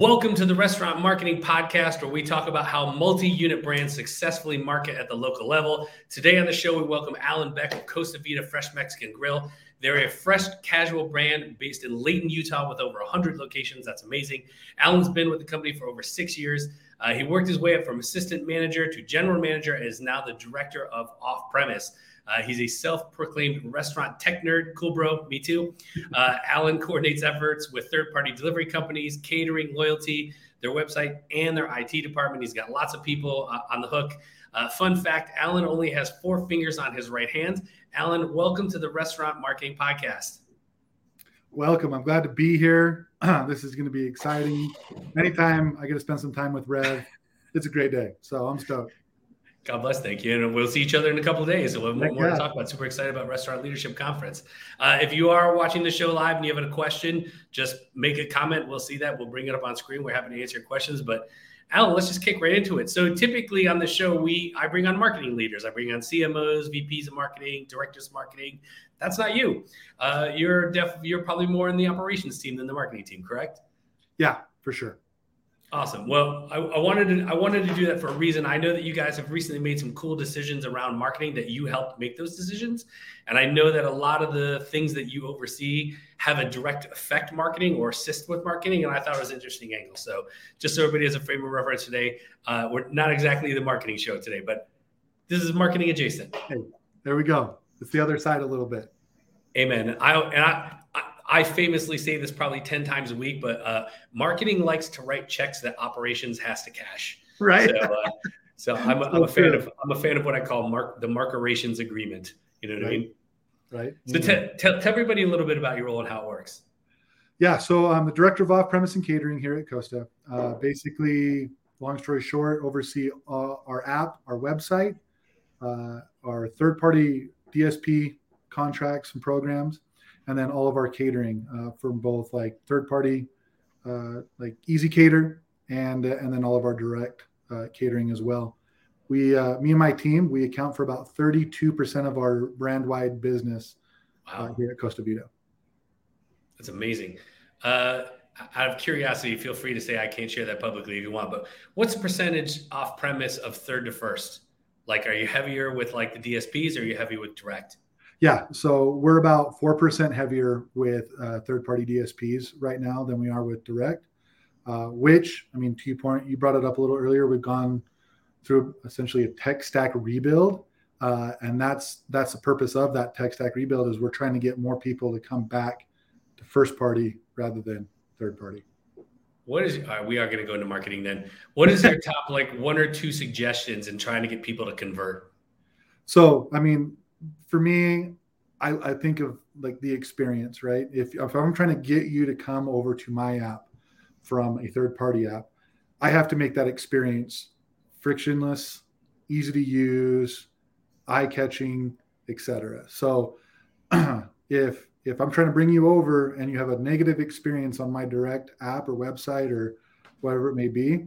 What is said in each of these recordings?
Welcome to the Restaurant Marketing Podcast, where we talk about how multi unit brands successfully market at the local level. Today on the show, we welcome Allen Beck of Costa Vida Fresh Mexican Grill. They're a fresh casual brand based in Layton, Utah, with over 100 locations. That's amazing. Allen's been with the company for over six years. Uh, he worked his way up from assistant manager to general manager and is now the director of off premise. Uh, he's a self-proclaimed restaurant tech nerd. Cool, bro. Me too. Uh, Allen coordinates efforts with third-party delivery companies, catering, loyalty, their website, and their IT department. He's got lots of people uh, on the hook. Uh, fun fact: Allen only has four fingers on his right hand. Allen, welcome to the Restaurant Marketing Podcast. Welcome. I'm glad to be here. this is going to be exciting. Anytime I get to spend some time with Rev, it's a great day. So I'm stoked. God bless. Thank you. And we'll see each other in a couple of days. So we'll have more to talk about. Super excited about Restaurant Leadership Conference. Uh, if you are watching the show live and you have a question, just make a comment. We'll see that. We'll bring it up on screen. We're happy to answer your questions. But Allen, let's just kick right into it. So typically on the show, we I bring on marketing leaders. I bring on CMOs, VPs of marketing, directors of marketing. That's not you. Uh, you're def you're probably more in the operations team than the marketing team, correct? Yeah, for sure. Awesome. Well, I, I, wanted to I wanted to do that for a reason. I know that you guys have recently made some cool decisions around marketing that you helped make those decisions, and I know that a lot of the things that you oversee have a direct effect marketing or assist with marketing. And I thought it was an interesting angle. So just so everybody has a frame of reference today, uh, we're not exactly the marketing show today, but this is marketing adjacent. Hey, there we go. It's the other side a little bit. Amen. I and I I famously say this probably 10 times a week, but uh, marketing likes to write checks that operations has to cash. Right. So, uh, so I'm, a, I'm a fan of I'm a fan of what I call mark the markerations agreement. You know what right. I mean? Right. So mm-hmm. tell tell everybody a little bit about your role and how it works. Yeah. So I'm the director of off-premise and catering here at Costa. Uh, basically, long story short, oversee uh, our app, our website, uh, our third-party DSP contracts and programs and then all of our catering uh, from both like third party, uh, like ezCater, and uh, and then all of our direct uh, catering as well. We, uh, me and my team, we account for about 32% of our brand wide business wow. here at Costa Vida. That's amazing. out of curiosity, feel free to say I can't share that publicly if you want, but what's the percentage off premise of third to first? Like, are you heavier with like the DSPs or are you heavy with direct? Yeah, so we're about four percent heavier with uh, third-party DSPs right now than we are with direct. Uh, which, I mean, to your point, you brought it up a little earlier. We've gone through essentially a tech stack rebuild, uh, and that's that's the purpose of that tech stack rebuild is we're trying to get more people to come back to first party rather than third party. What is we are going to go into marketing then? What is your top like one or two suggestions in trying to get people to convert? So, I mean, for me, I, I, think of like the experience, right? If, if I'm trying to get you to come over to my app from a third party app, I have to make that experience frictionless, easy to use, eye catching, etc. So if if I'm trying to bring you over and you have a negative experience on my direct app or website or whatever it may be,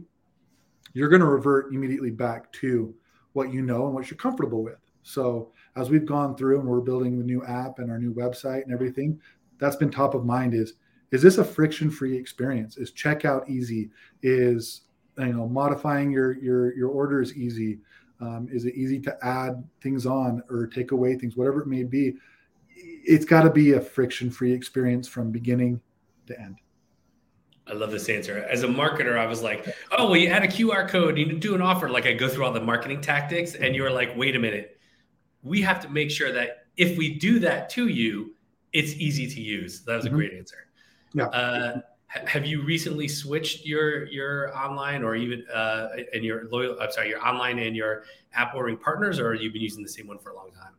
you're going to revert immediately back to what you know and what you're comfortable with. So as we've gone through and we're building the new app and our new website and everything, that's been top of mind is is this a friction-free experience? Is checkout easy? Is you know modifying your your your orders easy? Um, is it easy to add things on or take away things, whatever it may be? It's got to be a friction-free experience from beginning to end. I love this answer. As a marketer, I was like, "Oh, well, you add a QR code, you do an offer." Like I go through all the marketing tactics, and you're like, "Wait a minute, we have to make sure that if we do that to you, it's easy to use. That was a mm-hmm. great answer. Yeah. Uh, have you recently switched your your online or even uh, and your loyal? I'm sorry, your online and your app ordering partners, or you've been using the same one for a long time?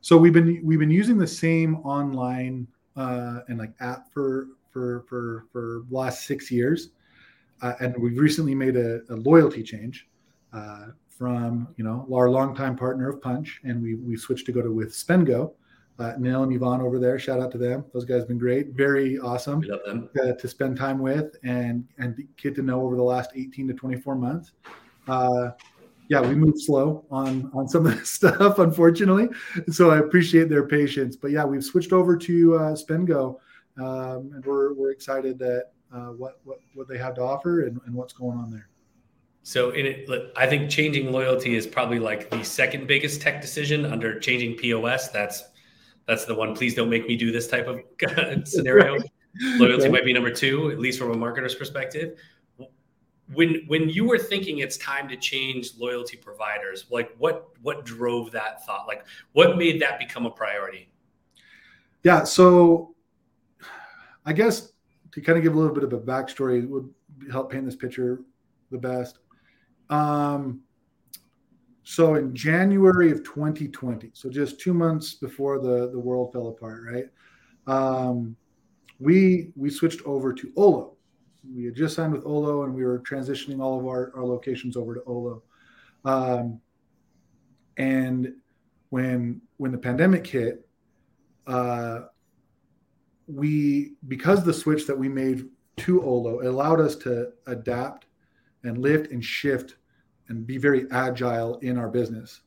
So we've been we've been using the same online uh, and like app for for for for last six years, uh, and we've recently made a, a loyalty change. Uh, from you know our longtime partner of Punch, and we we switched to go to with SpendGo. Uh, Neil and Ivan over there, shout out to them. Those guys have been great, very awesome we love them. Uh, to spend time with and and get to know over the last 18 to 24 months. Uh, yeah, we moved slow on on some of this stuff, unfortunately. So I appreciate their patience. But yeah, we've switched over to uh, SpendGo, um, and we're we're excited that uh, what, what what they have to offer and, and what's going on there. So in it, I think changing loyalty is probably like the second biggest tech decision under changing POS. That's that's the one. Please don't make me do this type of scenario. Loyalty might be number two, at least from a marketer's perspective. When when you were thinking it's time to change loyalty providers, like what what drove that thought? Like what made that become a priority? Yeah, so I guess to kind of give a little bit of a backstory would help paint this picture the best. Um, so in January of 2020, so just two months before the the world fell apart, right? Um, we we switched over to Olo. We had just signed with Olo, and we were transitioning all of our, our locations over to Olo. Um, and when when the pandemic hit, uh, we because the switch that we made to Olo allowed us to adapt and lift and shift and be very agile in our business.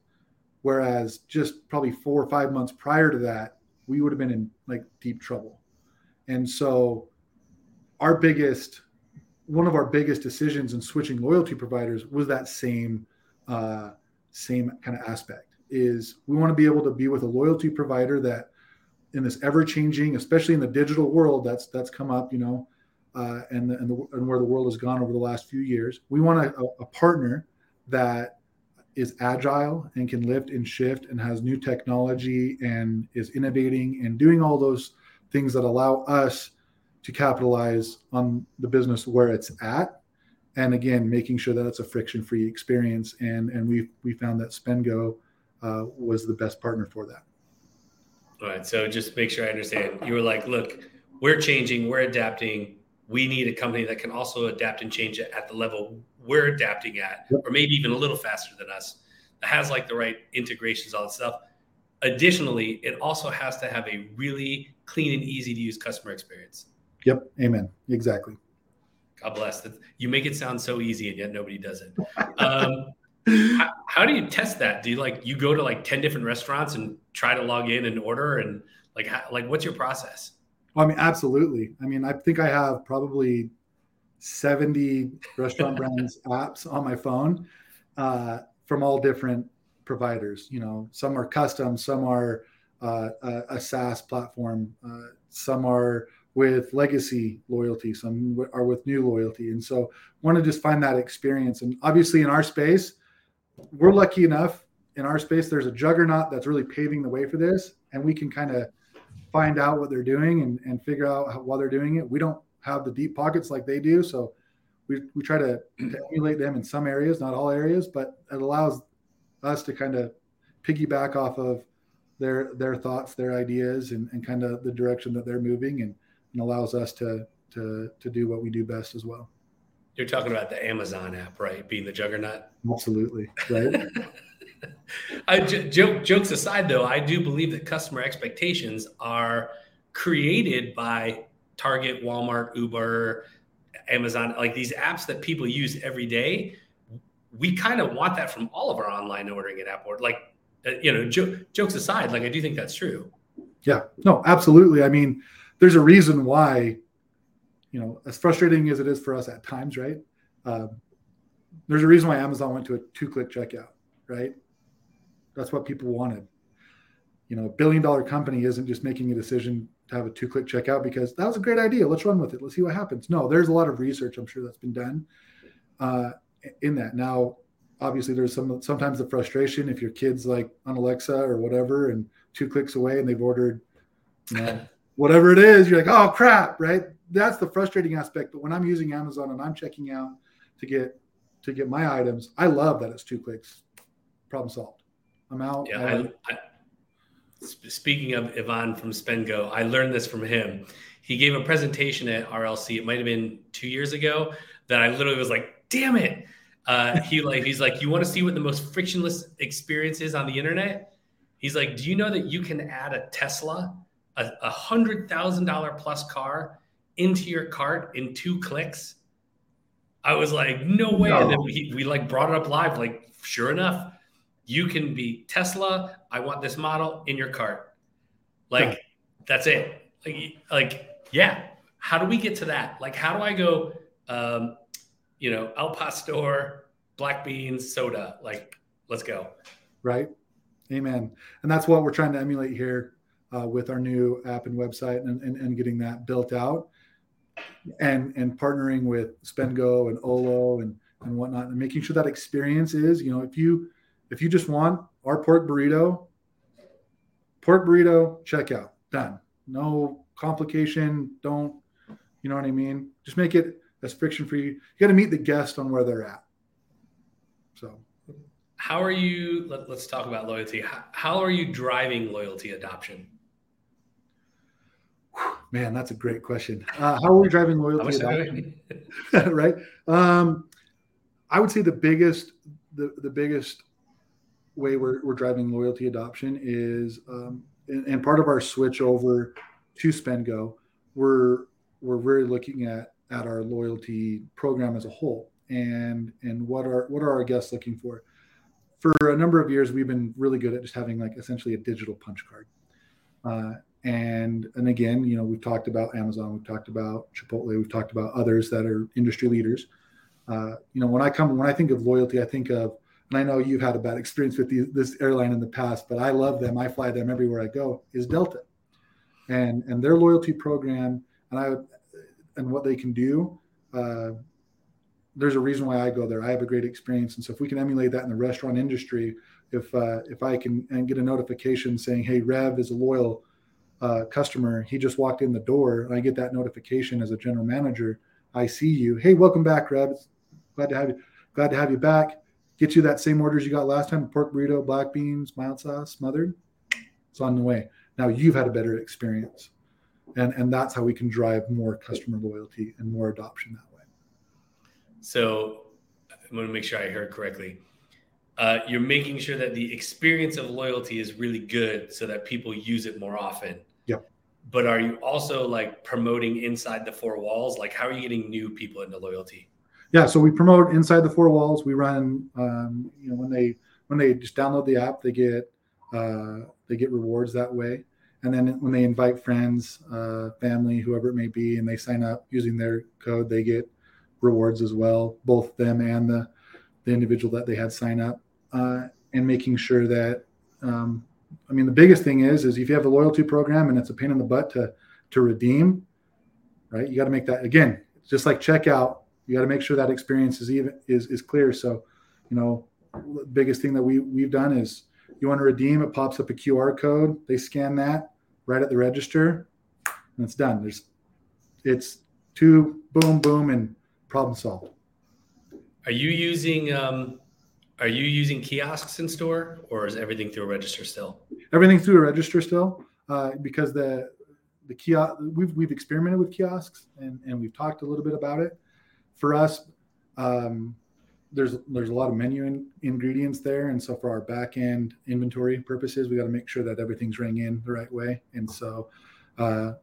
Whereas just probably four or five months prior to that, we would have been in like deep trouble. And so, our biggest, one of our biggest decisions in switching loyalty providers was that same, uh, same kind of aspect. Is we want to be able to be with a loyalty provider that, in this ever changing, especially in the digital world, that's that's come up, you know, uh, and the, and, the, and where the world has gone over the last few years. We want a, a partner that is agile and can lift and shift and has new technology and is innovating and doing all those things that allow us to capitalize on the business where it's at. And again making sure that it's a friction free experience. And and we we found that SpendGo uh, was the best partner for that. All right. So just make sure i understand. You were like look we're changing we're adapting we need a company that can also adapt and change it at the level we're adapting at or maybe even a little faster than us that has like the right integrations all that stuff additionally it also has to have a really clean and easy to use customer experience. Yep. Amen. Exactly. God bless. You make it sound so easy, and yet nobody does it. Um, how, how, do you test that? Do you like you go to like ten different restaurants and try to log in and order, and like how, like what's your process? Well, I mean, absolutely. I mean, I think I have probably seventy restaurant brands apps on my phone uh, from all different providers. You know, some are custom, some are uh, a, a, SaaS platform. Uh, some are with legacy loyalty, some are with new loyalty, and so want to just find that experience. And obviously, in our space, we're lucky enough. In our space, there's a juggernaut that's really paving the way for this, and we can kind of find out what they're doing and, and figure out how, while they're doing it. We don't have the deep pockets like they do, so we, we try to, to emulate them in some areas, not all areas, but it allows us to kind of piggyback off of their their thoughts, their ideas, and, and kind of the direction that they're moving, and, and allows us to to to do what we do best as well. You're talking about the Amazon app, right? Being the juggernaut. Absolutely, right. I, j- joke, jokes aside, though, I do believe that customer expectations are created by Target, Walmart, Uber, Amazon, like these apps that people use every day. We kind of want that from all of our online ordering and app. Like uh, you know, jo- jokes aside, like I do think that's true. Yeah, no, absolutely. I mean, there's a reason why, you know, as frustrating as it is for us at times, right? Uh, there's a reason why Amazon went to a two-click checkout, right? That's what people wanted. You know, a billion-dollar company isn't just making a decision to have a two-click checkout because that was a great idea. Let's run with it. Let's see what happens. No, there's a lot of research I'm sure that's been done uh, in that. Now, obviously there's some sometimes the frustration if your kids like on Alexa or whatever and two clicks away and they've ordered you know whatever it is you're like oh crap right that's the frustrating aspect but when I'm using Amazon and I'm checking out to get to get my items I love that it's two clicks problem solved I'm out yeah I, I, speaking of Ivan from SpendGo I learned this from him he gave a presentation at RLC it might have been 2 years ago that I literally was like damn it uh, he like he's like, you want to see what the most frictionless experience is on the internet? He's like, do you know that you can add a Tesla, a, a hundred thousand dollar plus car, into your cart in two clicks? I was like, no way. No. And then we, we like brought it up live. Like, sure enough, you can be Tesla. I want this model in your cart. Like, yeah. that's it. Like, like, yeah. how do we get to that? Like, how do I go, um, you know, El Pastor, black beans, soda? Like, let's go. Right. Amen. And that's what we're trying to emulate here uh, with our new app and website and, and, and getting that built out and and partnering with SpendGo and Olo and and whatnot and making sure that experience is you know if you if you just want our pork burrito pork burrito checkout done. No complication. Don't you know what i mean? Just make it as friction free you got to meet the guest on where they're at. So. How are you let, us talk about loyalty. How, how are you driving loyalty adoption? Man, that's a great question. Uh, how are we driving loyalty? Adoption? right. Um, I would say the biggest the, the biggest way we're, we're driving loyalty adoption is um, and, and, part of our switch over to SpendGo, we're we're really looking at at our loyalty program as a whole and and what are what are our guests looking for. For a number of years, we've been really good at just having like essentially a digital punch card. Uh, and and again you know we've talked about amazon we've talked about chipotle we've talked about others that are industry leaders uh, you know when i come when i think of loyalty i think of and i know you've had a bad experience with this airline in the past but i love them i fly them everywhere i go is delta and and their loyalty program and i and what they can do uh, there's a reason why i go there i have a great experience and so if we can emulate that in the restaurant industry if uh, if i can and get a notification saying hey rev is a loyal uh, customer, he just walked in the door, and I get that notification as a general manager. I see you. Hey, welcome back, Rev. Glad to have you. Glad to have you back. Get you that same orders you got last time: pork burrito, black beans, mild sauce, smothered. It's on the way. Now you've had a better experience, and and that's how we can drive more customer loyalty and more adoption that way. So, I'm going to make sure I heard correctly. Uh, you're making sure that the experience of loyalty is really good so that people use it more often. Yep. But are you also like promoting inside the four walls? Like, how are you getting new people into loyalty? Yeah, so we promote inside the four walls. We run, um, you know, when they when they just download the app, they get uh, they get rewards that way. And then when they invite friends, uh, family, whoever it may be, and they sign up using their code, they get rewards as well, both them and the the individual that they had sign up uh, and making sure that um, I mean the biggest thing is is if you have a loyalty program and it's a pain in the butt to to redeem, right? You got to make that again, just like checkout. You got to make sure that experience is even is is clear. So, you know, the biggest thing that we we've done is you want to redeem, it pops up a QR code. They scan that right at the register, and it's done. There's it's two boom boom and problem solved. Are you using um, are you using kiosks in store, or is everything through a register still? Everything through a register still, uh, because the the kiosk we've we've experimented with kiosks and and we've talked a little bit about it. For us, um, there's there's a lot of menu in, ingredients there, and so for our back end inventory purposes, we got to make sure that everything's ring in the right way. And so, uh,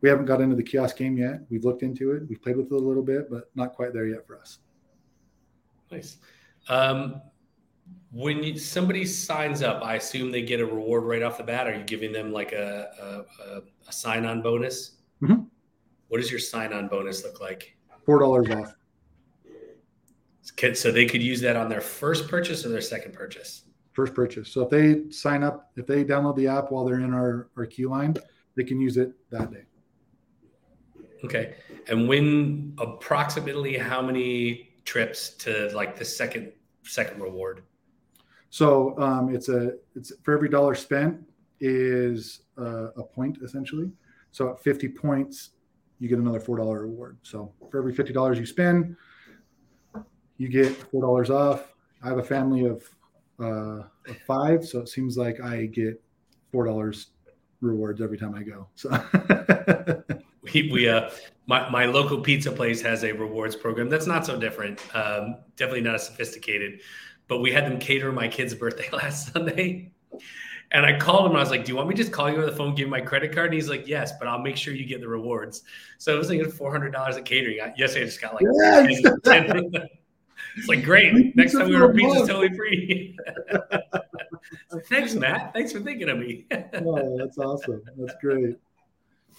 we haven't got into the kiosk game yet. We've looked into it, we've played with it a little bit, but not quite there yet for us. Nice. Um, when you, somebody signs up, I assume they get a reward right off the bat. Are you giving them like a, a, a sign on bonus? Mm-hmm. What does your sign on bonus look like? Four dollars off. So they could use that on their first purchase or their second purchase? First purchase. So if they sign up, if they download the app while they're in our, our queue line, they can use it that day. Okay. And when approximately how many trips to like the second second reward? So um, it's a it's for every dollar spent is uh, a point essentially. So at 50 points, you get another four dollar reward. So for every fifty dollars you spend, you get four dollars off. I have a family of, uh, of five, so it seems like I get four dollars rewards every time I go. So we, we uh my, my local pizza place has a rewards program that's not so different. Um, definitely not as sophisticated but we had them cater my kid's birthday last Sunday. And I called him and I was like, Do you want me to just call you on the phone, give my credit card? And he's like, Yes, but I'll make sure you get the rewards. So it was like $400 at catering. Yesterday I just got like, yes. It's like, great. Next time we order pizza, totally free. Thanks, Matt. Thanks for thinking of me. oh, that's awesome. That's great.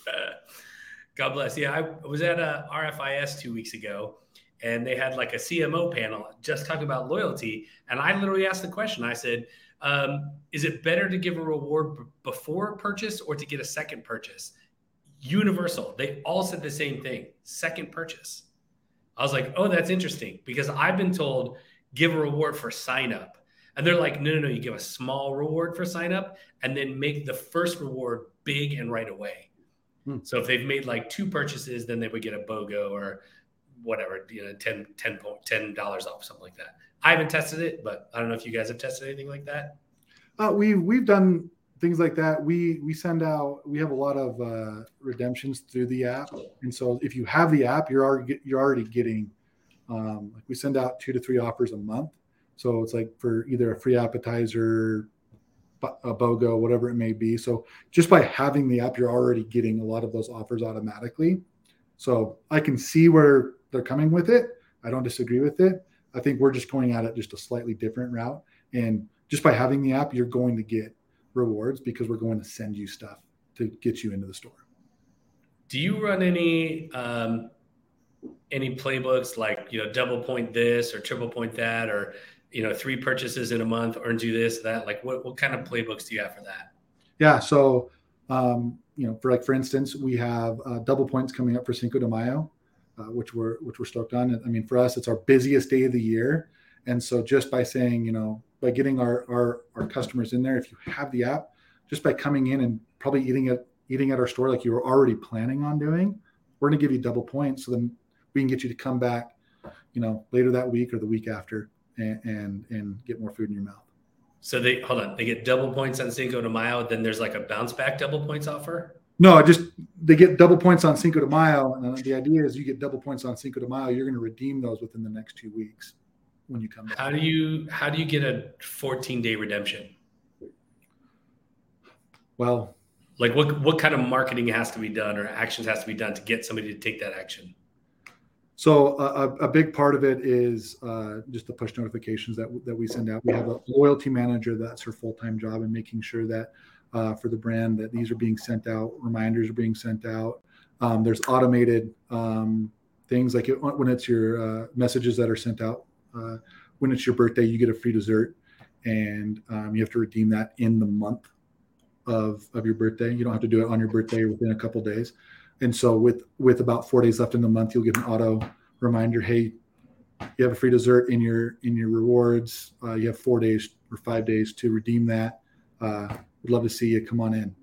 God bless. Yeah, I was at a RFIS two weeks ago, and they had like a CMO panel just talking about loyalty. And I literally asked the question. I said, um, "Is it better to give a reward b- before purchase or to get a second purchase?" Universal. They all said the same thing: second purchase. I was like, "Oh, that's interesting," because I've been told give a reward for sign up. And they're like, no, no, no, you give a small reward for sign up and then make the first reward big and right away. Hmm. So if they've made like two purchases, then they would get a BOGO or whatever, you know, 10, 10, $10 off, something like that. I haven't tested it, but I don't know if you guys have tested anything like that. Uh, we've, we've done things like that. We, we send out, we have a lot of uh, redemptions through the app. And so if you have the app, you're already, you're already getting, um, like we send out two to three offers a month. So it's like for either a free appetizer, a BOGO, whatever it may be. So just by having the app, you're already getting a lot of those offers automatically. So I can see where they're coming with it. I don't disagree with it. I think we're just going at it just a slightly different route. And just by having the app, you're going to get rewards because we're going to send you stuff to get you into the store. Do you run any um, any playbooks like you know double point this or triple point that or you know, three purchases in a month earns you this, that? Like, what what kind of playbooks do you have for that? Yeah, so um, you know, for like for instance, we have uh, double points coming up for Cinco de Mayo, uh, which we're which we're stoked on. I mean, for us, it's our busiest day of the year, and so just by saying, you know, by getting our our our customers in there, if you have the app, just by coming in and probably eating at eating at our store like you were already planning on doing, we're going to give you double points, so then we can get you to come back, you know, later that week or the week after and, and, and get more food in your mouth. So they hold on, they get double points on Cinco de Mayo. Then there's like a bounce back double points offer. No, just they get double points on Cinco de Mayo, and the idea is you get double points on Cinco de Mayo. You're going to redeem those within the next two weeks when you come. Back. How do you how do you get a 14 day redemption? Well, like what what kind of marketing has to be done or actions has to be done to get somebody to take that action? So a, a, big part of it is uh, just the push notifications that that we send out. We have a loyalty manager that's her full time job and making sure that uh, for the brand that these are being sent out, reminders are being sent out. Um, there's automated um, things like it, when it's your uh, messages that are sent out. Uh, when it's your birthday, you get a free dessert, and um, you have to redeem that in the month of of your birthday. You don't have to do it on your birthday within a couple days. And so with with about four days left in the month, you'll get an auto reminder. Hey, you have a free dessert in your in your rewards. Uh, you have four days or five days to redeem that. Uh, we'd love to see you. Come on in.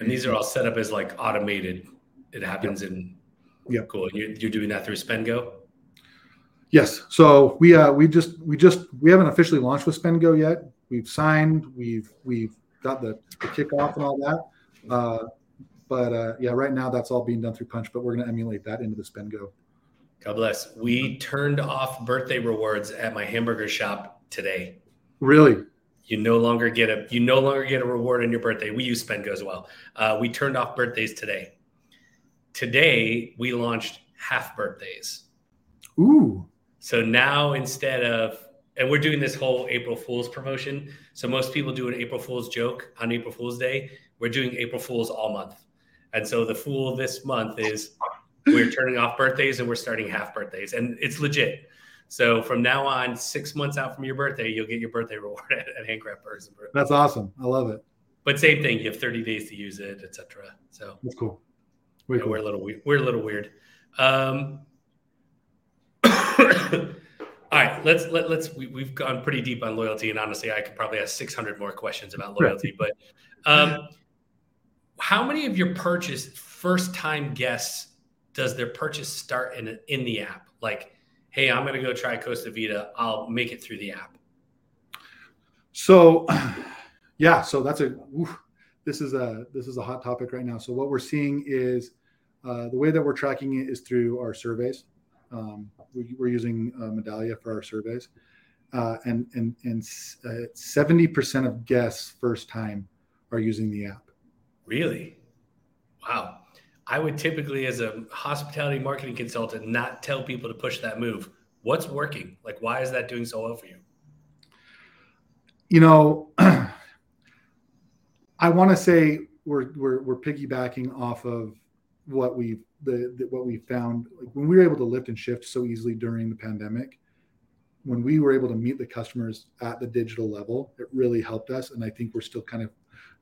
And these are all set up as like automated. It happens yep. in. Yeah. Cool. You're, you're doing that through SpendGo. Yes. So we uh, we just we just we haven't officially launched with SpendGo yet. We've signed. We've we've got the, the kickoff and all that. Uh, but uh, yeah, right now that's all being done through Punch. but we're going to emulate that into the SpendGo. God bless. We turned off birthday rewards at my hamburger shop today. Really? You no longer get a you no longer get a reward on your birthday. We use SpendGo as well. Uh, we turned off birthdays today. Today we launched half birthdays. Ooh. So now instead of and we're doing this whole April Fool's promotion. So most people do an April Fool's joke on April Fool's Day. We're doing April Fool's all month. And so the fool this month is we're turning off birthdays and we're starting half birthdays, and it's legit. So from now on, six months out from your birthday, you'll get your birthday reward at, at Handcraft Burgers. That's awesome. I love it. But same thing, you have 30 days to use it, etc. So that's cool. Yeah, cool. We're a little weird. We're a little weird. Um, all right, let's let, let's we, have gone pretty deep on loyalty, and honestly, I could probably ask 600 more questions about loyalty. but um, how many of your purchase first time guests does their purchase start in in the app? Like, hey, I'm going to go try Costa Vida. I'll make it through the app. So, yeah, so that's a oof, this is a this is a hot topic right now. So what we're seeing is uh, the way that we're tracking it is through our surveys. Um, we, are using uh, Medallia for our surveys, uh, and and and uh, seventy percent of guests first time are using the app. Really? Wow. I would typically, as a hospitality marketing consultant, not tell people to push that move. What's working? Like, why is that doing so well for you? You know, I want to say we're, we're, we're piggybacking off of what we the, the, what we found like when we were able to lift and shift so easily during the pandemic when we were able to meet the customers at the digital level it really helped us and i think we're still kind of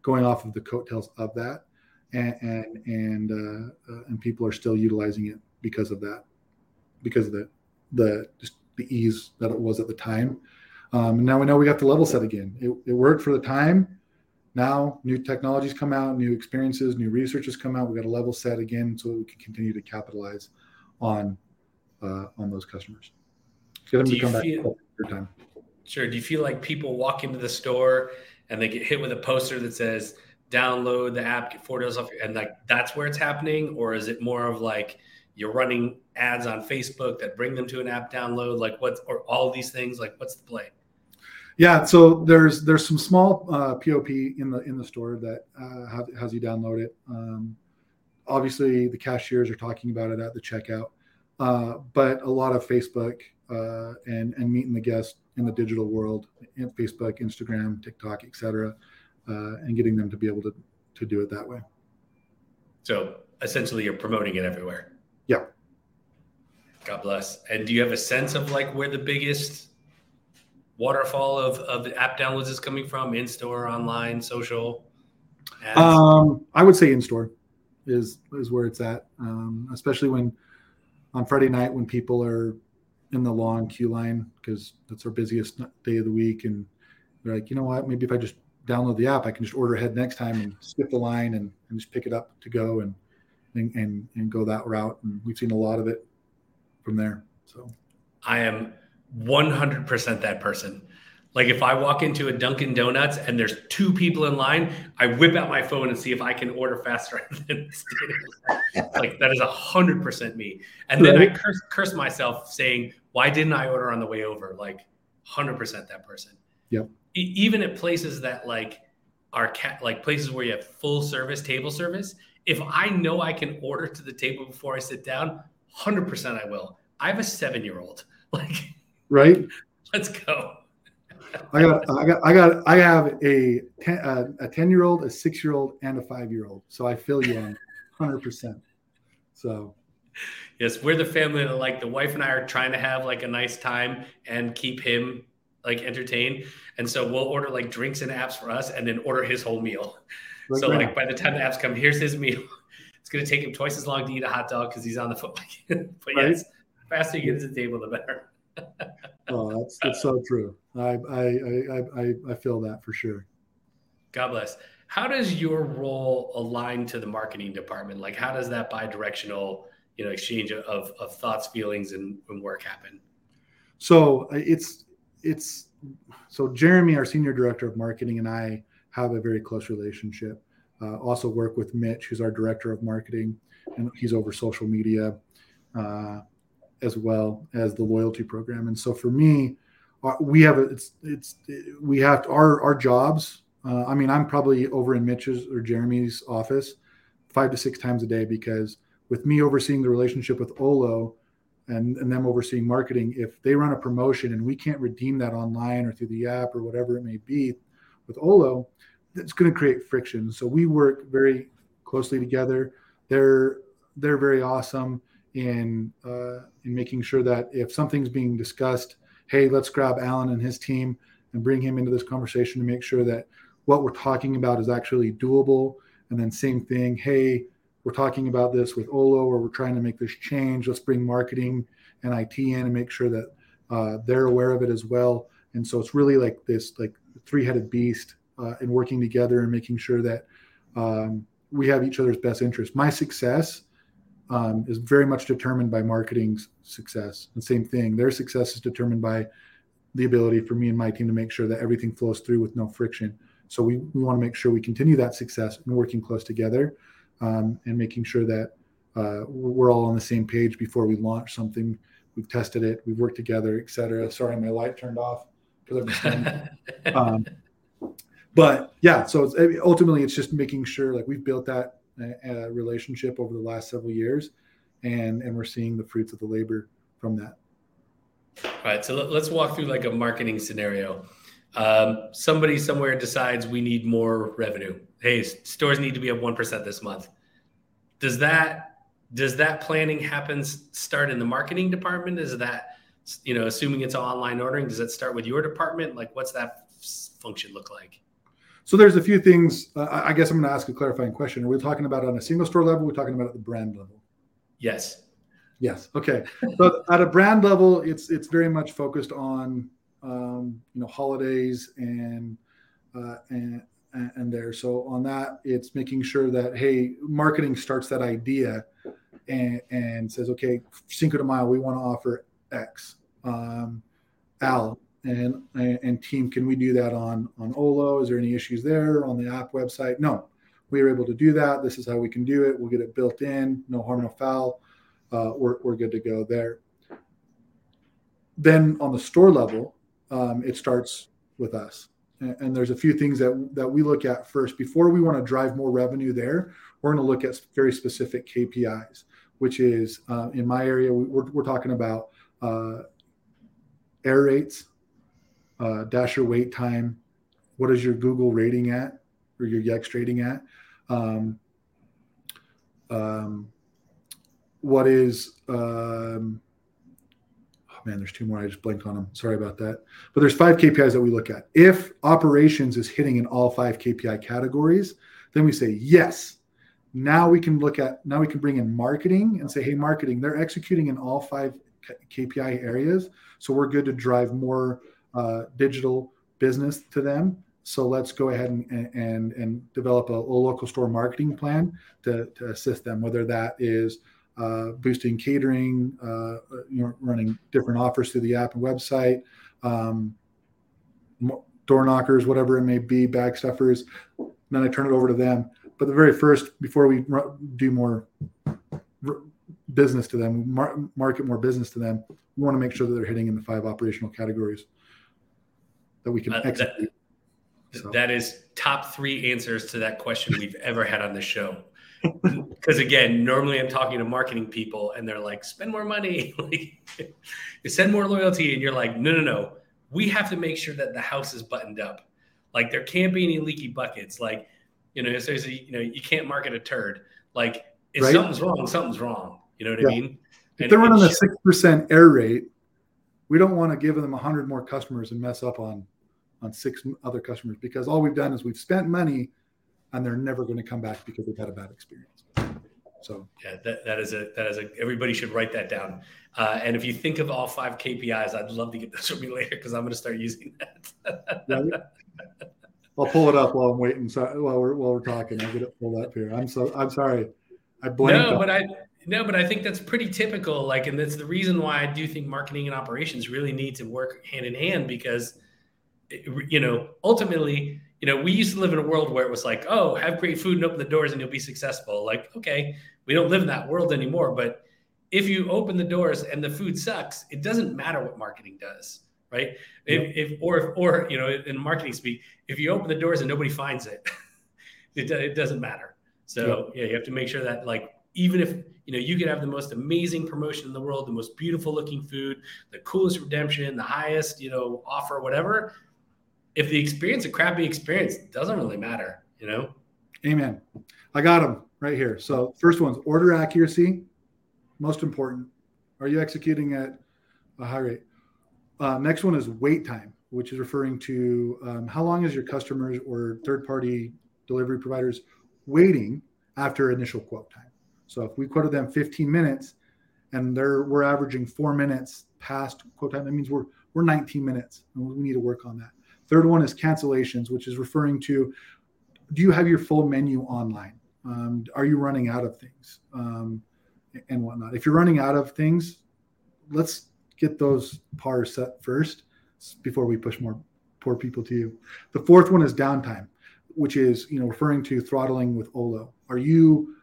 going off of the coattails of that and and and, uh, uh, and people are still utilizing it because of that because of the the just the ease that it was at the time. Um, and now we know we got the level set again. It, it worked for the time now new technologies come out new experiences new research has come out. We got a level set again so we can continue to capitalize on uh, on those customers. Get them do to come back feel, time. Sure. Do you feel like people walk into the store and they get hit with a poster that says download the app get four dollars off and like that's where it's happening? Or is it more of like you're running ads on facebook that bring them to an app download? Like what or all these things? Like what's the play yeah, so there's there's some small uh, POP in the in the store that uh, have, has you download it. Um, obviously, the cashiers are talking about it at the checkout, uh, but a lot of Facebook uh, and and meeting the guest in the digital world, in Facebook, Instagram, TikTok, etc., uh, and getting them to be able to to do it that way. So essentially, you're promoting it everywhere. Yeah. God bless. And do you have a sense of like where the biggest waterfall of, of app downloads is coming from in store, online, social? Um, I would say in store is is where it's at, um, especially when on Friday night when people are in the long queue line because that's our busiest day of the week, and they're like, you know what, maybe if I just download the app, I can just order ahead next time and skip the line and, and just pick it up to go and, and and and go that route. And we've seen a lot of it from there. So I am 100% that person. Like if I walk into a Dunkin' Donuts and there's two people in line, I whip out my phone and see if I can order faster than like that is a hundred percent me. And then I curse, curse myself saying, "Why didn't I order on the way over?" Like hundred percent that person. Yep. E- even at places that like are cat like places where you have full service table service, if I know I can order to the table before I sit down, hundred percent I will. I have a seven year old. Like right? Let's go. I got, I got, I got, I have a ten, uh, a ten year old, a six year old, and a five year old. So I feel you on hundred percent. So, yes, we're the family that like the wife and I are trying to have like a nice time and keep him like entertained, and so we'll order like drinks and apps for us, and then order his whole meal. Right so like by the time the apps come, here's his meal. It's gonna take him twice as long to eat a hot dog because he's on the foot. but right? yes, faster he gets to the table, the better oh, that's that's so true. I, I I I feel that for sure. God bless. How does your role align to the marketing department? Like, how does that bi-directional, you know, exchange of, of thoughts, feelings, and, and work happen? So uh, it's it's so Jeremy, our senior director of marketing, and I have a very close relationship. Uh, also work with Mitch, who's our director of marketing, and he's over social media. Uh, as well as the loyalty program. And so for me, uh, we have it's it's we have to, our our jobs. Uh, I mean, I'm probably over in Mitch's or Jeremy's office five to six times a day because with me overseeing the relationship with Olo and, and them overseeing marketing, if they run a promotion and we can't redeem that online or through the app or whatever it may be with Olo, it's going to create friction. So we work very closely together. They're they're very awesome in uh, in making sure that if something's being discussed, hey, let's grab Allen and his team and bring him into this conversation to make sure that what we're talking about is actually doable. And then same thing, hey, we're talking about this with Olo, or we're trying to make this change. Let's bring marketing and IT in and make sure that uh, they're aware of it as well. And so it's really like this like three-headed beast uh, and working together and making sure that um, we have each other's best interest. My success um, is very much determined by marketing's success. The same thing, their success is determined by the ability for me and my team to make sure that everything flows through with no friction. So we, we want to make sure we continue that success and working close together um, and making sure that uh, we're all on the same page before we launch something. We've tested it, we've worked together, etc. Sorry, my light turned off because I'm. um, but yeah, so it's, ultimately it's just making sure like we've built that uh, relationship over the last several years, and and we're seeing the fruits of the labor from that. All right, so let's walk through like a marketing scenario. Um, somebody somewhere decides we need more revenue. Hey, stores need to be up one percent this month. Does that does that planning happen start in the marketing department? Is that you know, assuming it's all online ordering, does it start with your department? Like, what's that function look like? So there's a few things. Uh, I guess I'm going to ask a clarifying question. Are we talking about on a single store level? We're talking about at the brand level. Yes. Yes. Okay. So at a brand level, it's it's very much focused on um, you know holidays and uh, and and there. So on that, it's making sure that hey, marketing starts that idea and and says, okay, Cinco de Mayo, we want to offer X. Um, Al and and team, can we do that on on Olo? Is there any issues there on the app website? No, we were able to do that. This is how we can do it. We'll get it built in. No harm, no foul. Uh, we're we're good to go there. Then on the store level, um, it starts with us. And, and there's a few things that that we look at first before we want to drive more revenue there. We're going to look at very specific KPIs, which is uh, in my area we're, we're talking about uh, rates, uh, dasher wait time. What is your Google rating at or your Yext rating at? Um, um, what is um, oh man there's two more i just blinked on them sorry about that but there's five kpis that we look at if operations is hitting in all five kpi categories then we say yes now we can look at now we can bring in marketing and say hey marketing they're executing in all five KPI areas. So we're good to drive more uh, digital business to them. So let's go ahead and and and develop a, a local store marketing plan to, to assist them, whether that is uh, boosting catering, uh, you know, running different offers through the app and website, um, door knockers, whatever it may be, bag stuffers. Then I turn it over to them. But the very first, before we do more business to them, mar- market more business to them. We want to make sure that they're hitting in the five operational categories that we can uh, execute. That, so. that is top three answers to that question we've ever had on the show. Because again, normally I'm talking to marketing people and they're like, spend more money, you send more loyalty, and you're like, no, no, no. We have to make sure that the house is buttoned up. Like there can't be any leaky buckets. Like, you know, so, you know, you can't market a turd. Like if right? something's wrong, something's wrong. You know what yeah. I mean? If they're running a six percent error rate, we don't want to give them hundred more customers and mess up on on six other customers because all we've done is we've spent money and they're never going to come back because they've had a bad experience. So yeah, that, that is a that is a everybody should write that down. Uh, and if you think of all five KPIs, I'd love to get those from you later because I'm going to start using that. I'll pull it up while I'm waiting. So while we're while we're talking, I'll get it pulled up here. I'm so I'm sorry. I blanked. No, but I no, but I think that's pretty typical. Like, and that's the reason why I do think marketing and operations really need to work hand in hand because, you know, ultimately, you know, we used to live in a world where it was like, oh, have great food and open the doors and you'll be successful. Like, okay, we don't live in that world anymore. But if you open the doors and the food sucks, it doesn't matter what marketing does, right? If, if or or you know, in marketing speak, if you open the doors and nobody finds it, it, it doesn't matter. So yeah, you have to make sure that like even if you know you could have the most amazing promotion in the world the most beautiful looking food the coolest redemption the highest you know offer whatever if the experience a crappy experience doesn't really matter you know? Amen. I got them right here. So first one's order accuracy most important. Are you executing at a high rate? Uh, next one is wait time which is referring to um, how long is your customers or third party delivery providers waiting after initial quote time? So if we quoted them 15 minutes and they're we're averaging four minutes past quote time, that means we're we're 19 minutes and we need to work on that. Third one is cancellations, which is referring to do you have your full menu online? Um, are you running out of things um, and whatnot? If you're running out of things, let's get those pars set first before we push more poor people to you. The fourth one is downtime, which is you know referring to throttling with Olo. Are you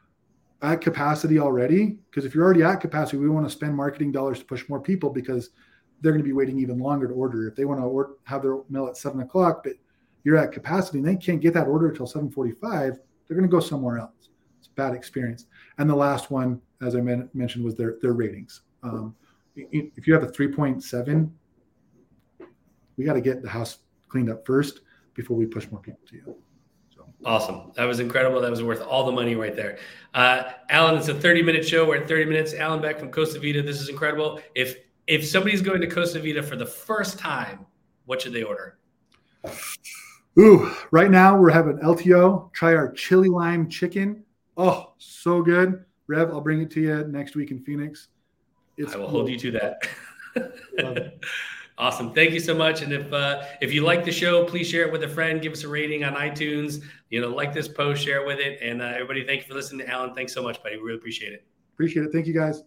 at capacity already because if you're already at capacity we want to spend marketing dollars to push more people because they're going to be waiting even longer to order if they want to have their meal at seven o'clock but you're at capacity and they can't get that order until 7.45 they're going to go somewhere else it's a bad experience and the last one as i men- mentioned was their, their ratings um, if you have a 3.7 we got to get the house cleaned up first before we push more people to you Awesome. That was incredible. That was worth all the money right there. Uh, Allen, it's a 30 minute show. We're at 30 minutes. Allen Beck from Costa Vida. This is incredible. If if somebody's going to Costa Vida for the first time, what should they order? Ooh, right now we're having LTO. Try our chili lime chicken. Oh, so good. Rev, I'll bring it to you next week in Phoenix. It's I will cool. hold you to that. awesome. Thank you so much. And if uh, if you like the show, please share it with a friend. Give us a rating on iTunes. You know, like this post, share it with it. And uh, everybody, thank you for listening to Allen. Thanks so much, buddy. We really appreciate it. Appreciate it. Thank you, guys.